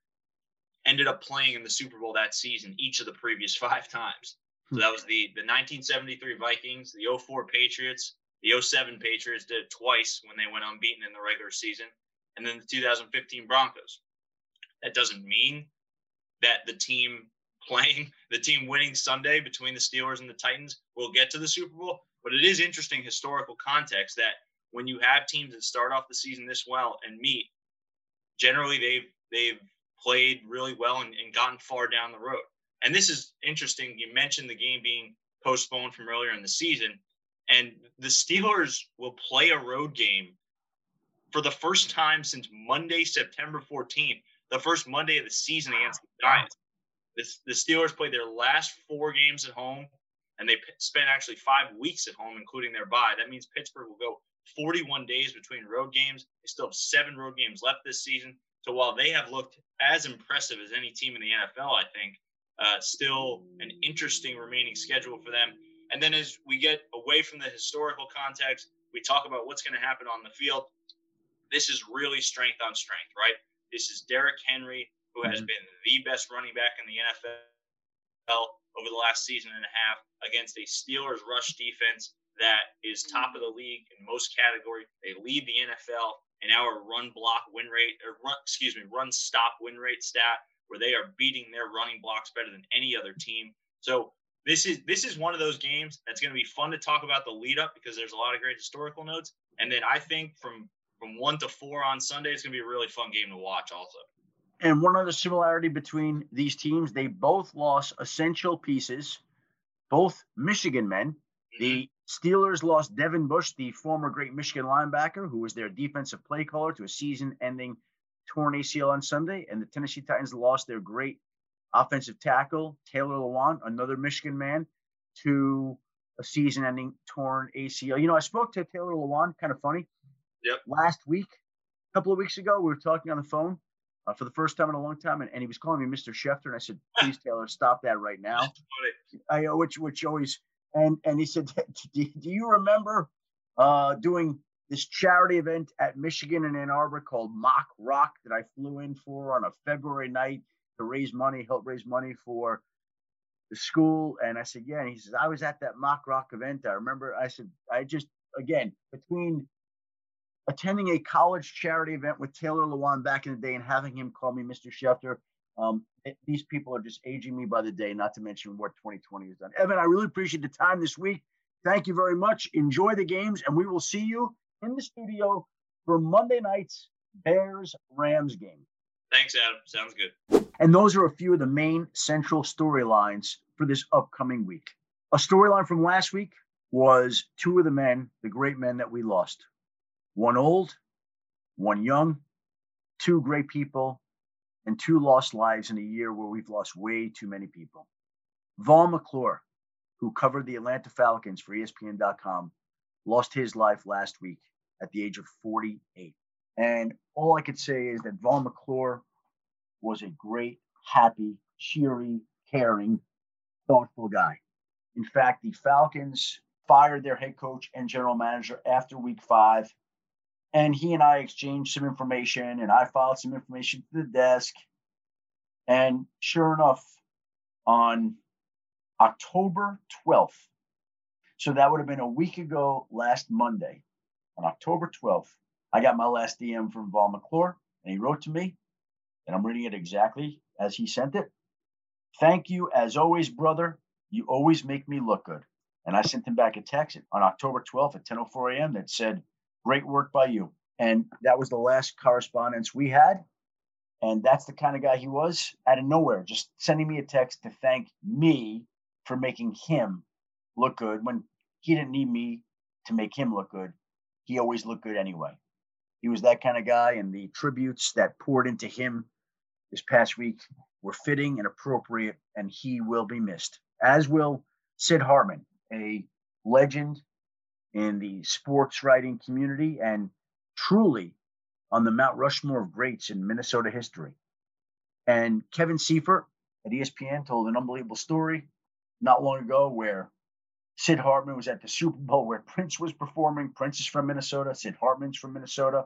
ended up playing in the Super Bowl that season each of the previous five times. So hmm. that was the the 1973 Vikings, the 04 Patriots, the 07 Patriots did it twice when they went unbeaten in the regular season, and then the 2015 Broncos. That doesn't mean that the team playing, the team winning Sunday between the Steelers and the Titans will get to the Super Bowl, but it is interesting historical context that when you have teams that start off the season this well and meet, generally they've they've played really well and, and gotten far down the road. And this is interesting. You mentioned the game being postponed from earlier in the season, and the Steelers will play a road game for the first time since Monday, September 14th, the first Monday of the season against the Giants. The, the Steelers played their last four games at home, and they spent actually five weeks at home, including their bye. That means Pittsburgh will go 41 days between road games. They still have seven road games left this season. So while they have looked as impressive as any team in the NFL, I think uh, still an interesting remaining schedule for them. And then as we get away from the historical context, we talk about what's going to happen on the field. This is really strength on strength, right? This is Derrick Henry, who has mm-hmm. been the best running back in the NFL over the last season and a half against a Steelers rush defense that is top of the league in most category. They lead the NFL in our run block win rate, or run, excuse me, run stop win rate stat, where they are beating their running blocks better than any other team. So this is this is one of those games that's going to be fun to talk about the lead up because there's a lot of great historical notes. And then I think from from one to four on Sunday, it's going to be a really fun game to watch. Also. And one other similarity between these teams, they both lost essential pieces, both Michigan men. Mm-hmm. The Steelers lost Devin Bush, the former great Michigan linebacker, who was their defensive play caller to a season ending torn ACL on Sunday. And the Tennessee Titans lost their great offensive tackle, Taylor Lewan, another Michigan man, to a season ending torn ACL. You know, I spoke to Taylor Lewan, kind of funny. Yep. Last week, a couple of weeks ago, we were talking on the phone uh, for the first time in a long time, and, and he was calling me Mr. Schefter, and I said, "Please, Taylor, stop that right now." I which which always and and he said, "Do, do you remember uh, doing this charity event at Michigan and Ann Arbor called Mock Rock that I flew in for on a February night to raise money, help raise money for the school?" And I said, "Yeah." And he says, "I was at that Mock Rock event. I remember." I said, "I just again between." Attending a college charity event with Taylor Lewan back in the day and having him call me Mr. Schefter, um, these people are just aging me by the day, not to mention what 2020 has done. Evan, I really appreciate the time this week. Thank you very much. Enjoy the games, and we will see you in the studio for Monday night's Bears Rams game. Thanks, Adam. Sounds good. And those are a few of the main central storylines for this upcoming week. A storyline from last week was two of the men, the great men that we lost. One old, one young, two great people and two lost lives in a year where we've lost way too many people. Vaughn McClure, who covered the Atlanta Falcons for ESPN.com, lost his life last week at the age of 48. And all I could say is that Vaughn McClure was a great, happy, cheery, caring, thoughtful guy. In fact, the Falcons fired their head coach and general manager after week five and he and I exchanged some information, and I filed some information to the desk. And sure enough, on October 12th, so that would have been a week ago last Monday, on October 12th, I got my last DM from Vaughn McClure, and he wrote to me, and I'm reading it exactly as he sent it. Thank you, as always, brother. You always make me look good. And I sent him back a text on October 12th at 10:04 a.m. that said, Great work by you. And that was the last correspondence we had. And that's the kind of guy he was out of nowhere, just sending me a text to thank me for making him look good when he didn't need me to make him look good. He always looked good anyway. He was that kind of guy, and the tributes that poured into him this past week were fitting and appropriate, and he will be missed, as will Sid Hartman, a legend in the sports writing community and truly on the Mount Rushmore of greats in Minnesota history. And Kevin Seifert at ESPN told an unbelievable story not long ago where Sid Hartman was at the Super Bowl where Prince was performing. Prince is from Minnesota, Sid Hartman's from Minnesota.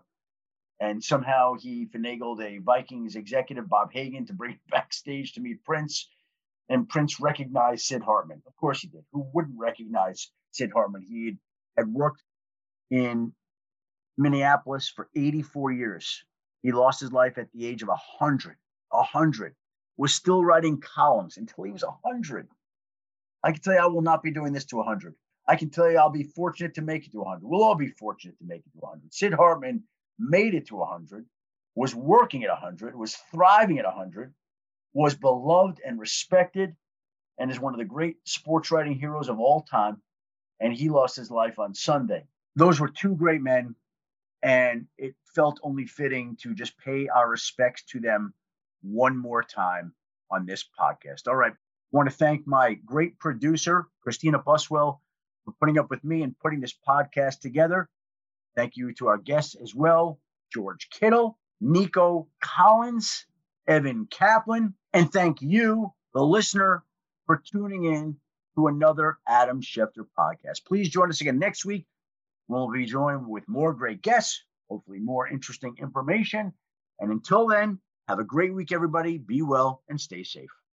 And somehow he finagled a Vikings executive, Bob Hagan, to bring him backstage to meet Prince. And Prince recognized Sid Hartman. Of course he did. Who wouldn't recognize Sid Hartman? He had worked in Minneapolis for 84 years. He lost his life at the age of 100. 100. Was still writing columns until he was 100. I can tell you, I will not be doing this to 100. I can tell you, I'll be fortunate to make it to 100. We'll all be fortunate to make it to 100. Sid Hartman made it to 100, was working at 100, was thriving at 100, was beloved and respected, and is one of the great sports writing heroes of all time and he lost his life on Sunday. Those were two great men, and it felt only fitting to just pay our respects to them one more time on this podcast. All right. I want to thank my great producer, Christina Buswell, for putting up with me and putting this podcast together. Thank you to our guests as well George Kittle, Nico Collins, Evan Kaplan, and thank you, the listener, for tuning in to another Adam Schefter podcast. Please join us again next week. We'll be joined with more great guests, hopefully, more interesting information. And until then, have a great week, everybody. Be well and stay safe.